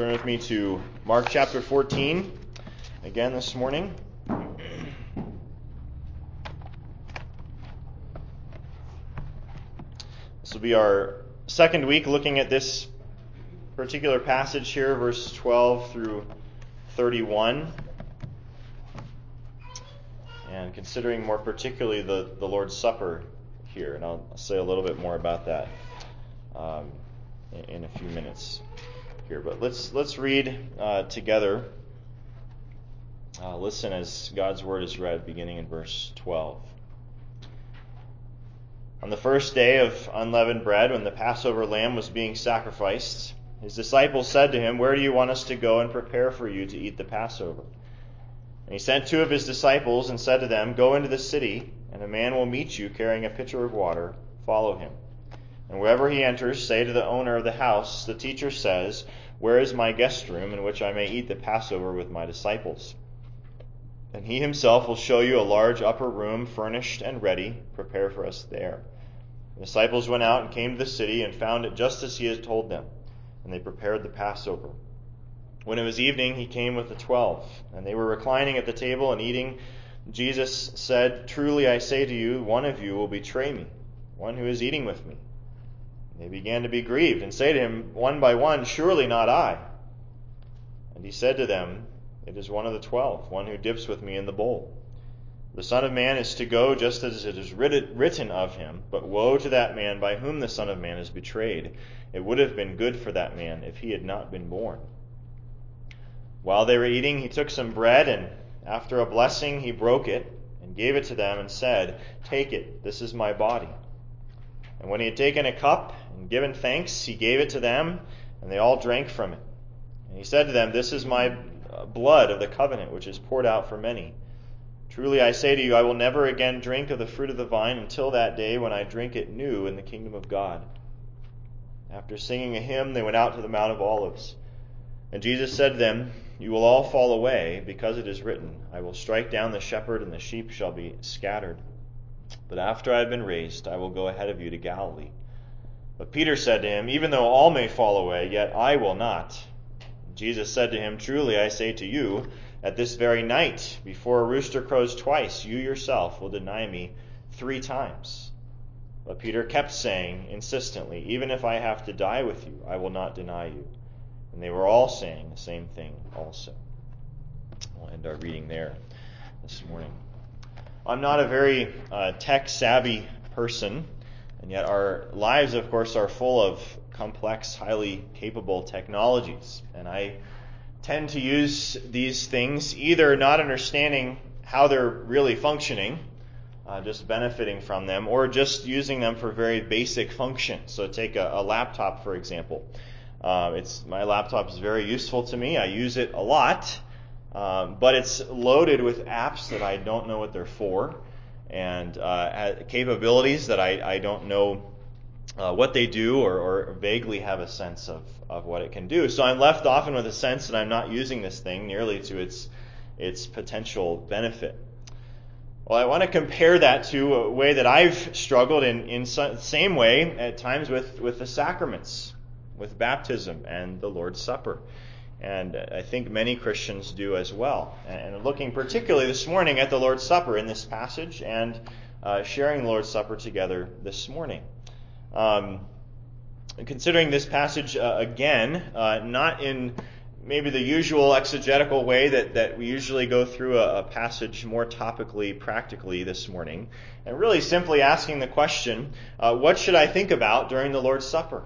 turn with me to Mark chapter 14 again this morning. This will be our second week looking at this particular passage here, verse 12 through 31, and considering more particularly the, the Lord's Supper here. And I'll say a little bit more about that um, in, in, a few minutes here. But let's let's read uh, together. Uh, listen as God's word is read, beginning in verse 12. On the first day of unleavened bread, when the Passover lamb was being sacrificed, his disciples said to him, Where do you want us to go and prepare for you to eat the Passover? And he sent two of his disciples and said to them, Go into the city, and a man will meet you carrying a pitcher of water. Follow him. And wherever he enters, say to the owner of the house, The teacher says, Where is my guest room in which I may eat the Passover with my disciples? And he himself will show you a large upper room, furnished and ready. Prepare for us there. The disciples went out and came to the city and found it just as he had told them, and they prepared the Passover. When it was evening, he came with the twelve, and they were reclining at the table and eating. Jesus said, Truly I say to you, one of you will betray me, one who is eating with me. They began to be grieved and say to him one by one, Surely not I. And he said to them, It is one of the twelve, one who dips with me in the bowl. The Son of Man is to go just as it is written of him, but woe to that man by whom the Son of Man is betrayed. It would have been good for that man if he had not been born. While they were eating, he took some bread, and after a blessing, he broke it and gave it to them and said, Take it, this is my body. And when he had taken a cup and given thanks, he gave it to them, and they all drank from it. And he said to them, This is my uh, blood of the covenant, which is poured out for many. Truly I say to you, I will never again drink of the fruit of the vine until that day when I drink it new in the kingdom of God. After singing a hymn, they went out to the Mount of Olives. And Jesus said to them, You will all fall away, because it is written, I will strike down the shepherd, and the sheep shall be scattered. But after I have been raised, I will go ahead of you to Galilee. But Peter said to him, Even though all may fall away, yet I will not. Jesus said to him, Truly I say to you, at this very night, before a rooster crows twice, you yourself will deny me three times. But Peter kept saying insistently, Even if I have to die with you, I will not deny you. And they were all saying the same thing also. We'll end our reading there this morning. I'm not a very uh, tech savvy person, and yet our lives, of course, are full of complex, highly capable technologies. And I tend to use these things either not understanding how they're really functioning, uh, just benefiting from them, or just using them for very basic functions. So take a, a laptop, for example. Uh, it's my laptop is very useful to me. I use it a lot, um, but it's loaded with apps that I don't know what they're for, and uh, capabilities that I, I don't know uh, what they do or, or, vaguely have a sense of, of what it can do. So I'm left often with a sense that I'm not using this thing nearly to its, its potential benefit. Well, I want to compare that to a way that I've struggled in, in same way at times with, with the sacraments, with baptism and the Lord's Supper. And I think many Christians do as well. And looking particularly this morning at the Lord's Supper in this passage and uh, sharing the Lord's Supper together this morning. Um, considering this passage uh, again, uh, not in maybe the usual exegetical way that, that we usually go through a, a, passage more topically, practically this morning, and really simply asking the question uh, what should I think about during the Lord's Supper?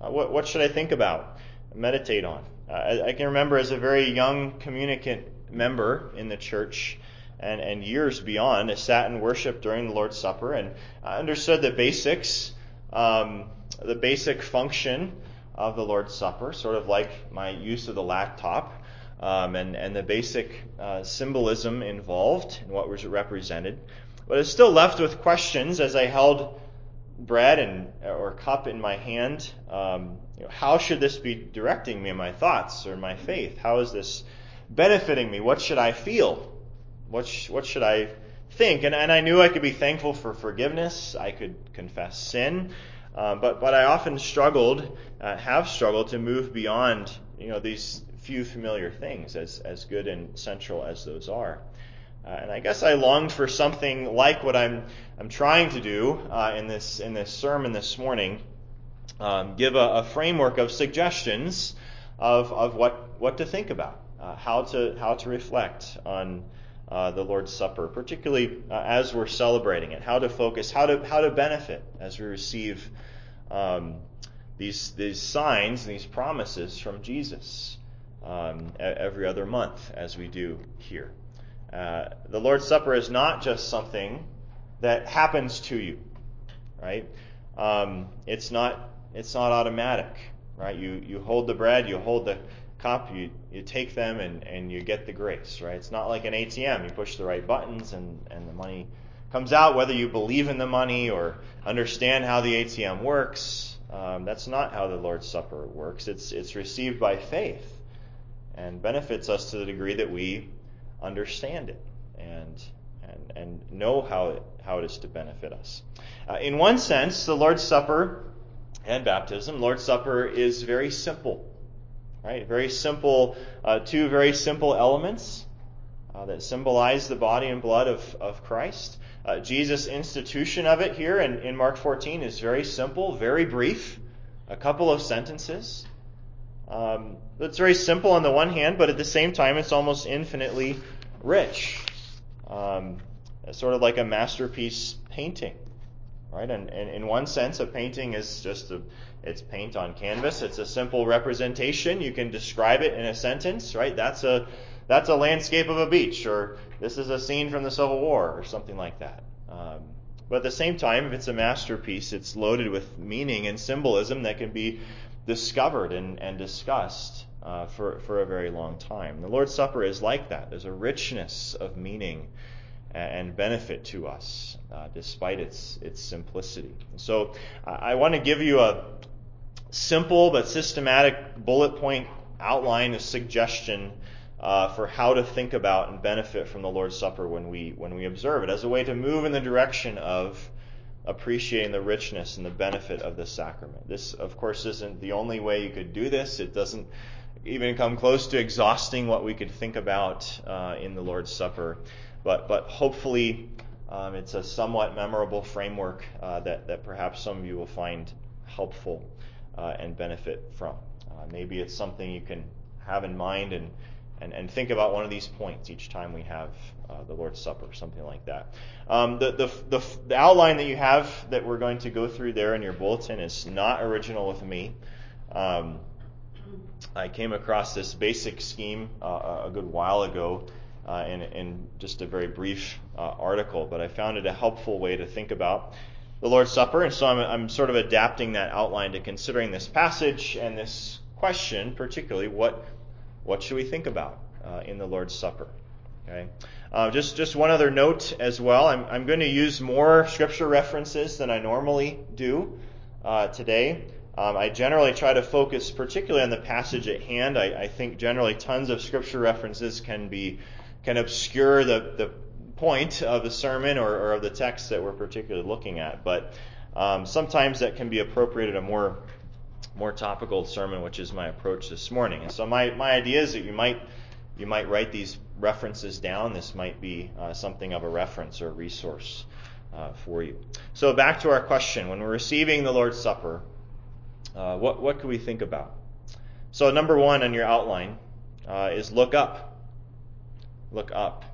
Uh, what, what should I think about, meditate on? Uh, I, I, can remember as a very young communicant member in the church and, and years beyond, I sat and worshiped during the Lord's Supper and I understood the basics, um, the basic function of the Lord's Supper, sort of like my use of the laptop, um, and, and the basic uh, symbolism involved and what was represented. But I was still left with questions as I held bread and or cup in my hand. Um, you know, how should this be directing me in my thoughts or my faith? How is this benefiting me? What should I feel? What, sh- what should I think? And, and I knew I could be thankful for forgiveness. I could confess sin. Um, but but I often struggled, uh, have struggled to move beyond you know these few familiar things, as as good and central as those are. Uh, and I guess I longed for something like what I'm I'm trying to do uh, in this in this sermon this morning, um, give a, a, framework of suggestions of of what what to think about, uh, how to how to reflect on uh, the Lord's Supper, particularly uh, as we're celebrating it, how to focus, how to how to benefit as we receive um, these these signs, these promises from Jesus um, every other month, as we do here. Uh, the Lord's Supper is not just something that happens to you, right? Um, it's not it's not automatic, right? You you hold the bread, you hold the cup, you, you take them and, and you get the grace, right? It's not like an ATM. You push the right buttons and, and the money comes out, whether you believe in the money or understand how the ATM works. Um, that's not how the Lord's Supper works. It's, it's received by faith and benefits us to the degree that we understand it and, and, and know how it, how it is to benefit us. Uh, in one sense, the Lord's Supper and baptism, Lord's Supper is very simple. Right? Very simple, uh, two very simple elements uh, that symbolize the body and blood of, of Christ. Uh, Jesus' institution of it here in, in Mark 14 is very simple, very brief, a couple of sentences. Um, it's very simple on the one hand, but at the same time, it's almost infinitely rich. Um, sort of like a masterpiece painting, right? And, and in one sense, a painting is just a it's paint on canvas. It's a simple representation. You can describe it in a sentence, right? That's a that's a landscape of a beach, or this is a scene from the Civil War, or something like that. Um, but at the same time, if it's a masterpiece, it's loaded with meaning and symbolism that can be discovered and, and discussed uh, for, for a very long time. The Lord's Supper is like that. There's a richness of meaning and benefit to us, uh, despite its its simplicity. So I want to give you a, simple but systematic bullet point outline, a suggestion uh, for how to think about and benefit from the Lord's Supper when we when we observe it, as a way to move in the direction of appreciating the richness and the benefit of this sacrament. This, of course, isn't the only way you could do this. It doesn't even come close to exhausting what we could think about uh, in the Lord's Supper, but but hopefully. Um, it's a somewhat memorable framework uh, that, that perhaps some of you will find helpful uh, and benefit from. Uh, maybe it's something you can have in mind and, and, and think about one of these points each time we have uh, the Lord's Supper, something like that. Um, the, the, the, the, outline that you have that we're going to go through there in your bulletin is not original with me. Um, I came across this basic scheme uh, a good while ago uh, in, in, just a very brief uh, article, but I found it a helpful way to think about the Lord's Supper, and so I'm, I'm sort of adapting that outline to considering this passage and this question, particularly what what should we think about uh, in the Lord's Supper? Okay. Uh, just just one other note as well. I'm I'm going to use more scripture references than I normally do uh, today. Um, I generally try to focus particularly on the passage at hand. I, I think generally tons of scripture references can be can obscure the, the point of the sermon or, or of the text that we're particularly looking at. But um, sometimes that can be appropriate at a more more topical sermon, which is my approach this morning. And so my, my idea is that you might you might write these references down. This might be uh, something of a reference or a resource uh, for you. So back to our question: When we're receiving the Lord's Supper, uh, what what can we think about? So number one on your outline uh, is look up. Look up.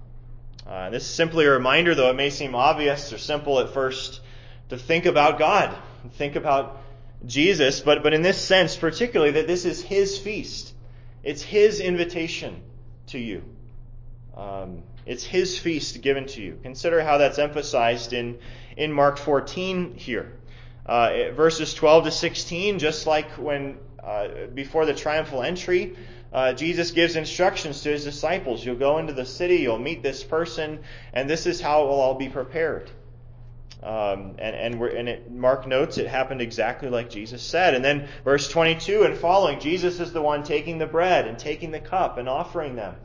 Uh, this is simply a reminder, though it may seem obvious or simple at first, to think about God, think about Jesus, but, but in this sense, particularly, that this is His feast. It's His invitation to you. Um, it's His feast given to you. Consider how that's emphasized in, in Mark 14 here. Uh, verses 12 to 16, just like when uh, before the triumphal entry, uh, Jesus gives instructions to his disciples. You'll go into the city, you'll meet this person, and this is how it will all be prepared. Um, and and, and it, Mark notes it happened exactly like Jesus said. And then verse 22 and following, Jesus is the one taking the bread and taking the cup and offering them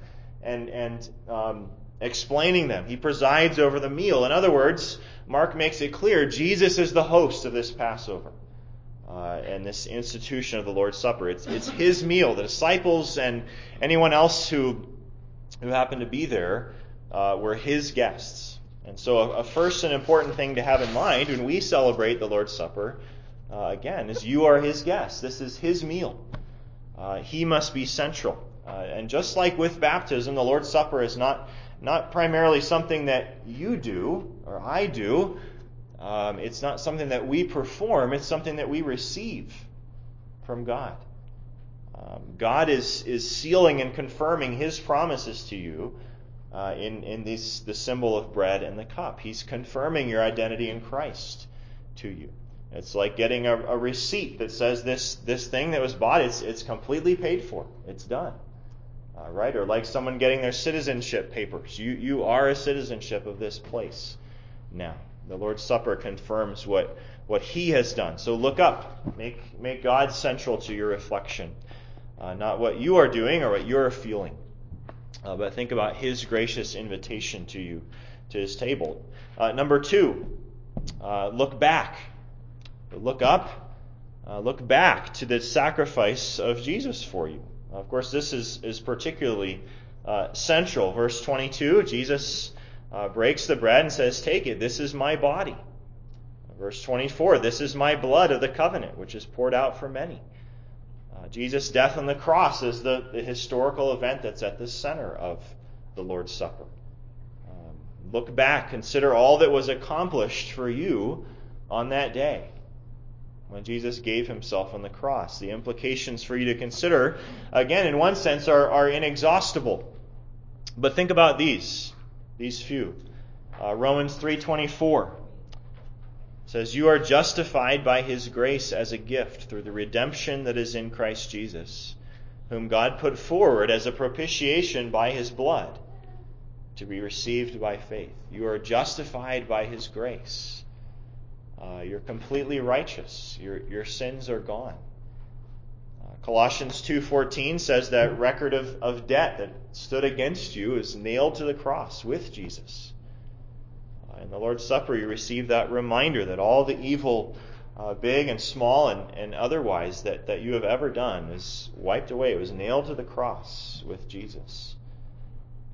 and, and um, explaining them. He presides over the meal. In other words, Mark makes it clear Jesus is the host of this Passover. uh, and this institution of the Lord's Supper. It's, it's his meal. The disciples and anyone else who, who happened to be there uh, were his guests. And so, a, a, first and important thing to have in mind when we celebrate the Lord's Supper, uh, again, is you are his guest. This is his meal. Uh, he must be central. Uh, and just like with baptism, the Lord's Supper is not, not primarily something that you do or I do. Um, it's not something that we perform, it's something that we receive from God. Um, God is, is sealing and confirming his promises to you uh, in, in this, the symbol of bread and the cup. He's confirming your identity in Christ to you. It's like getting a, a receipt that says this, this thing that was bought, it's, it's completely paid for. It's done. Uh, right? Or like someone getting their citizenship papers. You, you are a citizenship of this place now. The Lord's Supper confirms what, what He has done. So look up. Make, make God central to your reflection. Uh, not what you are doing or what you're feeling. Uh, but think about His gracious invitation to you to His table. Uh, number two, uh, look back. Look up. Uh, look back to the sacrifice of Jesus for you. Of course, this is, is particularly uh, central. Verse 22, Jesus uh, breaks the bread and says, Take it, this is my body. Verse 24, this is my blood of the covenant, which is poured out for many. Uh, Jesus' death on the cross is the, the, historical event that's at the center of the Lord's Supper. Um, look back, consider all that was accomplished for you on that day when Jesus gave himself on the cross. The implications for you to consider, again, in one sense, are, are inexhaustible. But think about these, these few. Uh, Romans 3:24 says, "You are justified by His grace as a gift through the redemption that is in Christ Jesus, whom God put forward as a propitiation by His blood, to be received by faith. You are justified by His grace." Uh, you're completely righteous. Your, your sins are gone. Uh, Colossians 2.14 says that record of, of debt that stood against you is nailed to the cross with Jesus. In the Lord's Supper, you receive that reminder that all the evil, uh, big and small and, and otherwise, that, that you have ever done is wiped away. It was nailed to the cross with Jesus.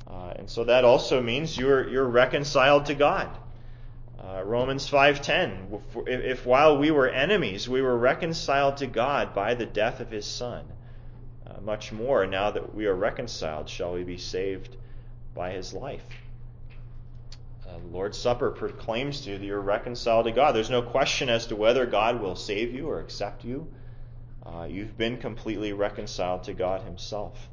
Uh, and so that also means you're, you're reconciled to God. Uh, Romans 5:10 if, if while we were enemies we were reconciled to God by the death of his son uh, much more now that we are reconciled shall we be saved by his life uh, the Lord's Supper proclaims to you that you're reconciled to God. There's no question as to whether God will save you or accept you. Uh, you've been completely reconciled to God Himself.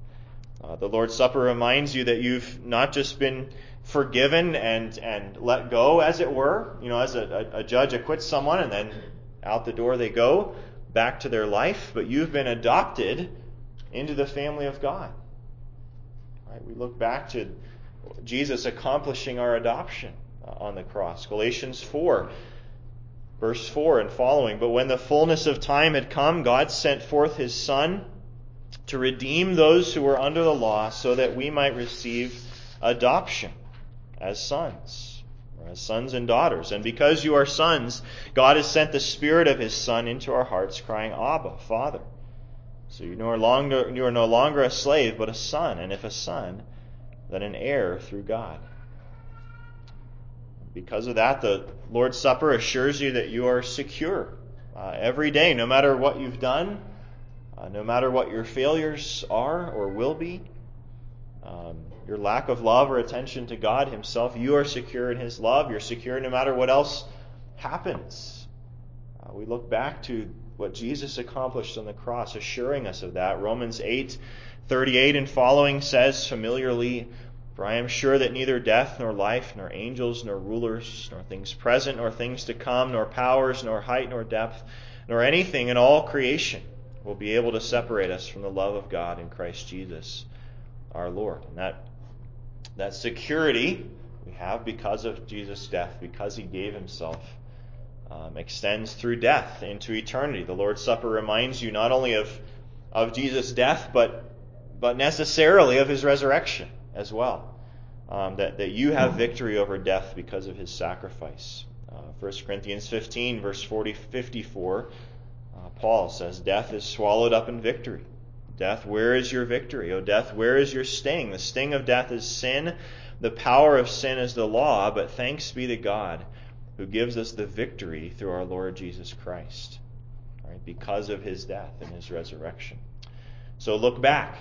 Uh, the Lord's Supper reminds you that you've not just been forgiven and, and let go, as it were. You know, as a, a, judge acquits someone and then out the door they go, back to their life, but you've been adopted into the family of God. Right? We look back to Jesus accomplishing our adoption uh, on the cross. Galatians 4, verse 4 and following. But when the fullness of time had come, God sent forth his Son to redeem those who were under the law so that we might receive adoption as sons, as sons and daughters. And because you are sons, God has sent the Spirit of His Son into our hearts, crying, Abba, Father. So you, no longer, you are no longer a slave, but a son, and if a son, then an heir through God. Because of that, the Lord's Supper assures you that you are secure uh, every day, no matter what you've done, uh, no matter what your failures are or will be. Um, your lack of love or attention to God Himself, you are secure in His love. You're secure no matter what else happens. Uh, we look back to what Jesus accomplished on the cross, assuring us of that. Romans 8, 38 and following says familiarly, For I am sure that neither death, nor life, nor angels, nor rulers, nor things present, nor things to come, nor powers, nor height, nor depth, nor anything in all creation will be able to separate us from the love of God in Christ Jesus our Lord. And that that security we have because of Jesus' death, because he gave himself, um, extends through death into eternity. The Lord's Supper reminds you not only of, of Jesus' death, but, but necessarily of his resurrection as well. Um, that, that you have victory over death because of his sacrifice. Uh, 1 Corinthians 15, verse 40, 54 Uh, Paul says, Death is swallowed up in victory. Death, where is your victory? O death, where is your sting? The sting of death is sin. The power of sin is the law, but thanks be to God who gives us the victory through our Lord Jesus Christ, right? because of his death and his resurrection. So look back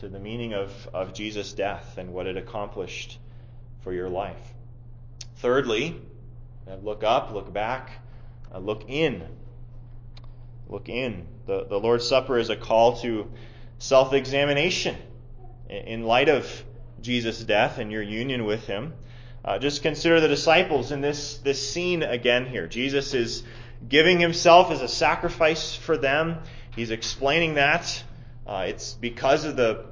to the meaning of, of Jesus' death and what it accomplished for your life. Thirdly, look up, look back, uh, look in. Look in. The, the Lord's Supper is a call to self examination in light of Jesus' death and your union with him. Uh, just consider the disciples in this, this scene again here. Jesus is giving himself as a sacrifice for them. He's explaining that. Uh, it's because of the,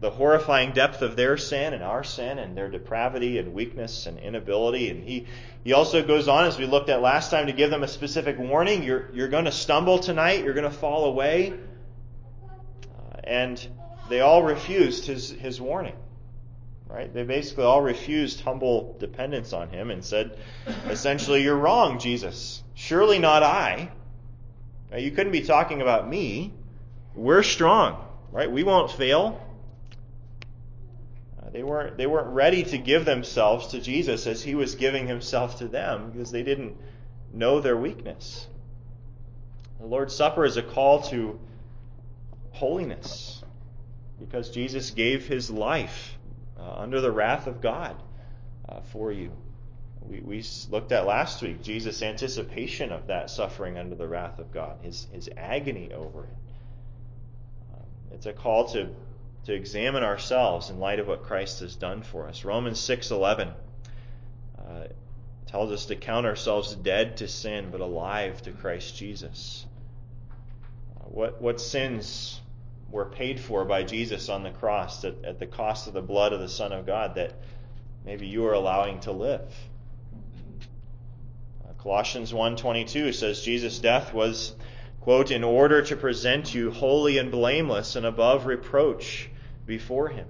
the horrifying depth of their sin and our sin and their depravity and weakness and inability. And he, he also goes on, as we looked at last time, to give them a specific warning. You're, you're going to stumble tonight. You're going to fall away. Uh, and they all refused his, his warning. Right? They basically all refused humble dependence on him and said, essentially, you're wrong, Jesus. Surely not I. Now, you couldn't be talking about me. We're strong, right? We won't fail. Uh, they weren't they weren't ready to give themselves to Jesus as he was giving himself to them because they didn't know their weakness. The Lord's Supper is a call to holiness because Jesus gave his life uh, under the wrath of God uh, for you. We, we looked at last week Jesus' anticipation of that suffering under the wrath of God, his, his agony over it. It's a call to, to examine ourselves in light of what Christ has done for us. Romans 6:11 uh, tells us to count ourselves dead to sin but alive to Christ Jesus. Uh, what, what sins were paid for by Jesus on the cross at, at the cost of the blood of the Son of God that maybe you are allowing to live. Uh, Colossians 1:22 says Jesus' death was quote in order to present you holy and blameless and above reproach before him.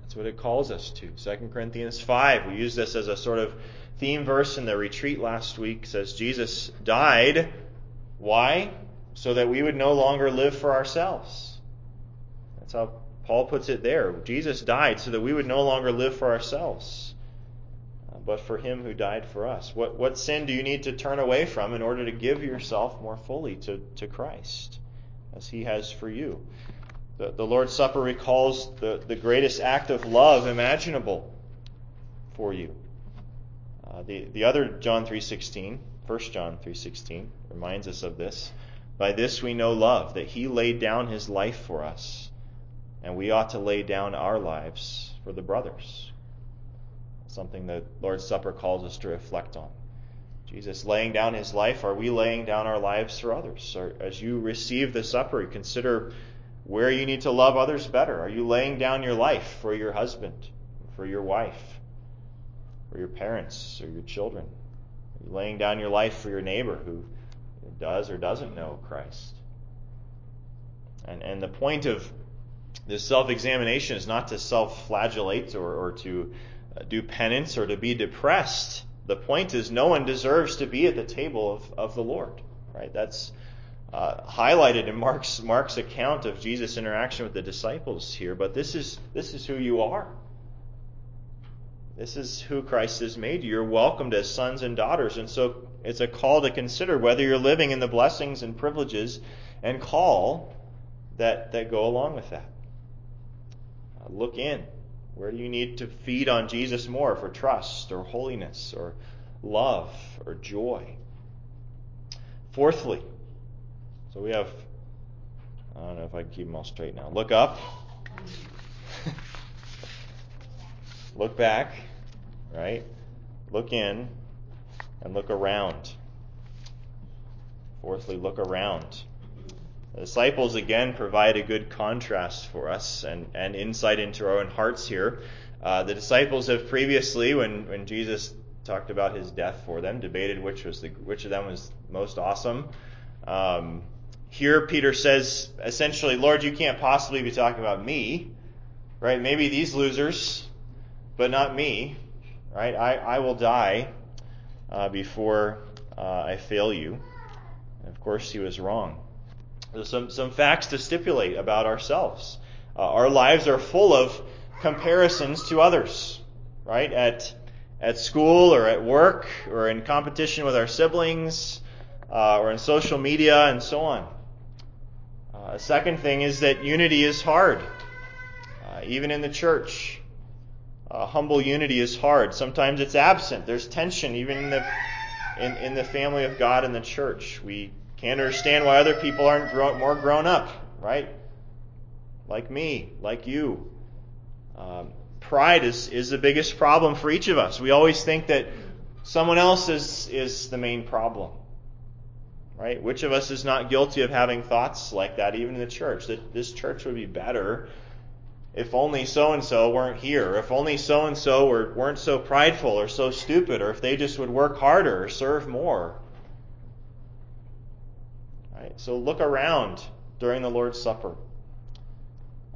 That's what it calls us to. 2 Corinthians 5, we use this as a sort of theme verse in the retreat last week, says Jesus died. Why? so that we would no longer live for ourselves. That's how Paul puts it there. Jesus died so that we would no longer live for ourselves, but for him who died for us. What, what sin do you need to turn away from in order to give yourself more fully to, to Christ, as he has for you? The, the Lord's Supper recalls the, the greatest act of love imaginable for you. Uh, the, the other John 3.16, 1 John 3.16, reminds us of this. By this we know love, that he laid down his life for us, and we ought to lay down our lives for the brothers. Something that Lord's Supper calls us to reflect on. Jesus laying down his life, are we laying down our lives for others? Or as you receive the supper, consider where you need to love others better. Are you laying down your life for your husband, for your wife, for your parents, or your children? Are you laying down your life for your neighbor who does or doesn't know Christ. And, and the point of this self examination is not to self flagellate or, or to do penance or to be depressed. The point is, no one deserves to be at the table of, of the Lord. Right? That's uh, highlighted in Mark's, Mark's account of Jesus' interaction with the disciples here. But this is, this is who you are. This is who Christ has made you. You're welcomed as sons and daughters. And so it's a call to consider whether you're living in the blessings and privileges and call that, that go along with that. Uh, look in. Where do you need to feed on Jesus more for trust or holiness or love or joy? Fourthly, so we have, I don't know if I can keep them all straight now. Look up. look back, right? Look in and look around. Fourthly, look around. The disciples again provide a good contrast for us and, and insight into our own hearts here. Uh, the disciples have previously, when, when Jesus talked about his death for them, debated which was the, which of them was most awesome. Um, here, Peter says essentially, Lord, you can't possibly be talking about me, right? Maybe these losers, but not me, right? I, I will die uh, before uh, I fail you. And of course, he was wrong. Some, some facts to stipulate about ourselves. Uh, our lives are full of comparisons to others, right? At, at school or at work or in competition with our siblings uh, or in social media and so on. Uh, a second thing is that unity is hard, uh, even in the church. Uh, humble unity is hard. Sometimes it's absent. There's tension even in the in, in the family of God and the church. We can't understand why other people aren't grow, more grown up, right? Like me, like you. Um, pride is, is the biggest problem for each of us. We always think that someone else is, is the main problem. Right? Which of us is not guilty of having thoughts like that, even in the church? That this church would be better if only so and so weren't here, if only so and so weren't so prideful or so stupid, or if they just would work harder or serve more. Right? So look around during the Lord's Supper.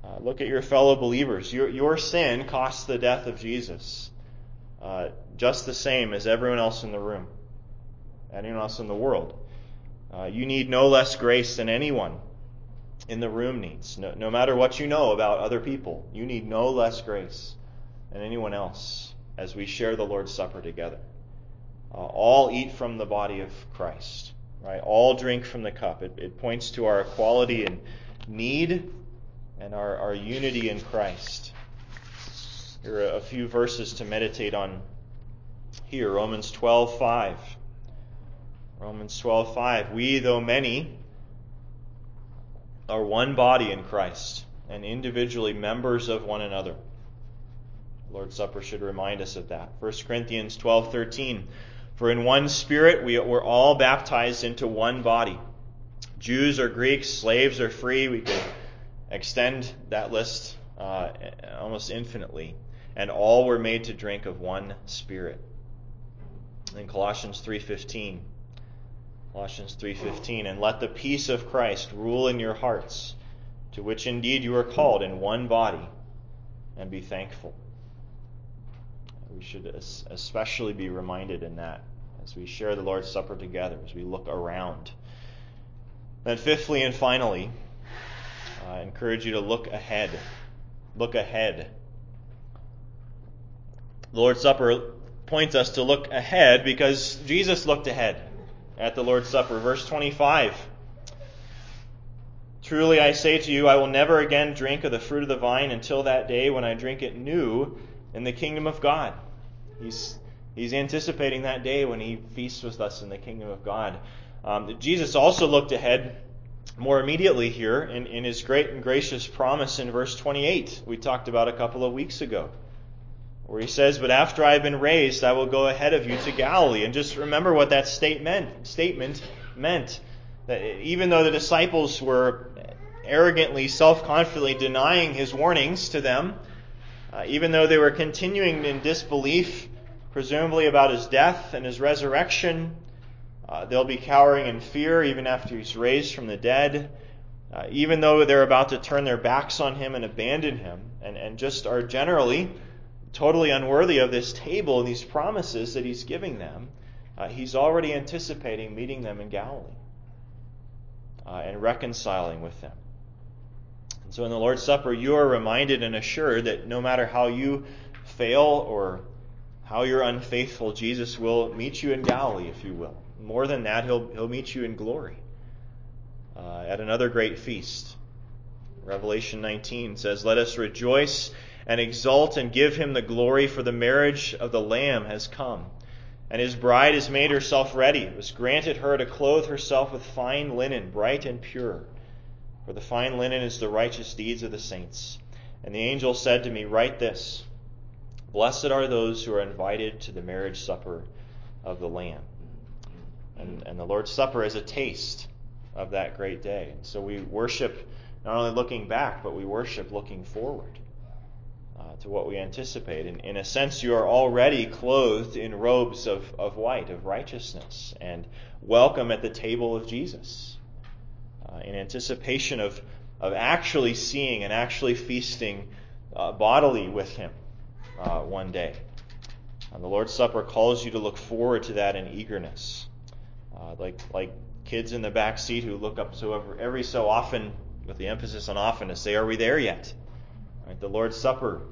Uh, look at your fellow believers. Your, your sin costs the death of Jesus, uh, just the same as everyone else in the room, anyone else in the world. Uh, you need no less grace than anyone in the room needs. No, no matter what you know about other people, you need no less grace than anyone else as we share the Lord's Supper together. Uh, all eat from the body of Christ, right? All drink from the cup. It, it points to our equality and need and our, our unity in Christ. Here are a few verses to meditate on here. Romans 12:5. Romans 12:5. We, though many, are one body in Christ and individually members of one another. The Lord's Supper should remind us of that. 1 Corinthians 12:13 For in one spirit we were all baptized into one body. Jews or Greeks, slaves or free, we could extend that list uh, almost infinitely. And all were made to drink of one spirit. In Colossians 3:15 Colossians 3:15 and let the peace of Christ rule in your hearts to which indeed you are called in one body and be thankful. We should especially be reminded in that as we share the Lord's Supper together, as we look around. Then, fifthly and finally, I encourage you to look ahead. Look ahead. The Lord's Supper points us to look ahead because Jesus looked ahead at the Lord's Supper. Verse 25. Truly I say to you, I will never again drink of the fruit of the vine until that day when I drink it new in the kingdom of God. He's, he's anticipating that day when he feasts with us in the kingdom of God. Um, Jesus also looked ahead more immediately here in, in his great and gracious promise in verse 28, we talked about a couple of weeks ago, where he says, But after I have been raised, I will go ahead of you to Galilee. And just remember what that statement, statement meant. That even though the disciples were arrogantly, self confidently denying his warnings to them, uh, even though they were continuing in disbelief, presumably about his death and his resurrection, uh, they'll be cowering in fear even after he's raised from the dead, uh, even though they're about to turn their backs on him and abandon him, and, and just are generally totally unworthy of this table and these promises that he's giving them. Uh, he's already anticipating meeting them in Galilee uh, and reconciling with them. So in the Lord's Supper, you are reminded and assured that no matter how you fail or how you're unfaithful, Jesus will meet you in Galilee, if you will. More than that, he'll, he'll meet you in glory uh, at another great feast. Revelation 19 says, Let us rejoice and exult and give him the glory, for the marriage of the Lamb has come. And his bride has made herself ready. It was granted her to clothe herself with fine linen, bright and pure. For the fine linen is the righteous deeds of the saints. And the angel said to me, Write this Blessed are those who are invited to the marriage supper of the Lamb. And, and the Lord's Supper is a taste of that great day. And so we worship not only looking back, but we worship looking forward uh, to what we anticipate. And in a sense, you are already clothed in robes of, of white, of righteousness, and welcome at the table of Jesus uh, in anticipation of, of actually seeing and actually feasting uh, bodily with Him uh, one day. And the Lord's Supper calls you to look forward to that in eagerness. Uh, like, like kids in the back seat who look up so every, every so often, with the emphasis on often, to say, "Are we there yet?" Right? The Lord's Supper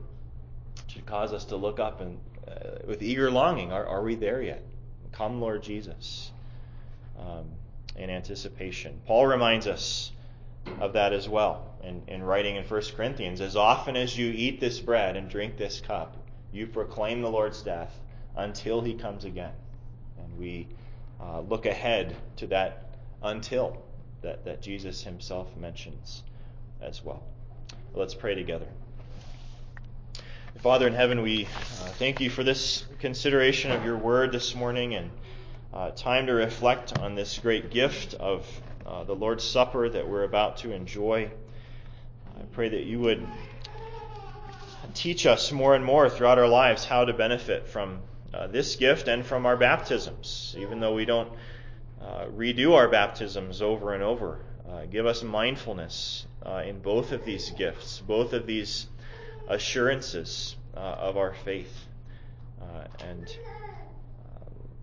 should cause us to look up and uh, with eager longing, are, are we there yet? Come, Lord Jesus, um, in anticipation. Paul reminds us of that as well in, in writing in 1 Corinthians. As often as you eat this bread and drink this cup, you proclaim the Lord's death until he comes again. And we uh, look ahead to that until that, that Jesus himself mentions as well. Let's pray together. Father in heaven, we uh, thank you for this consideration of your word this morning and uh, time to reflect on this great gift of uh, the Lord's Supper that we're about to enjoy. I pray that you would teach us more and more throughout our lives how to benefit from uh, this gift and from our baptisms, even though we don't uh, redo our baptisms over and over. Uh, give us mindfulness in both of these gifts, both of these assurances uh, of our faith. Uh, and uh,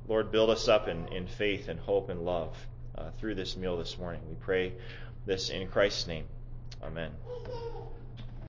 Lord, build us up in, in faith and hope and love uh, through this meal this morning. We pray this in Christ's name. Amen.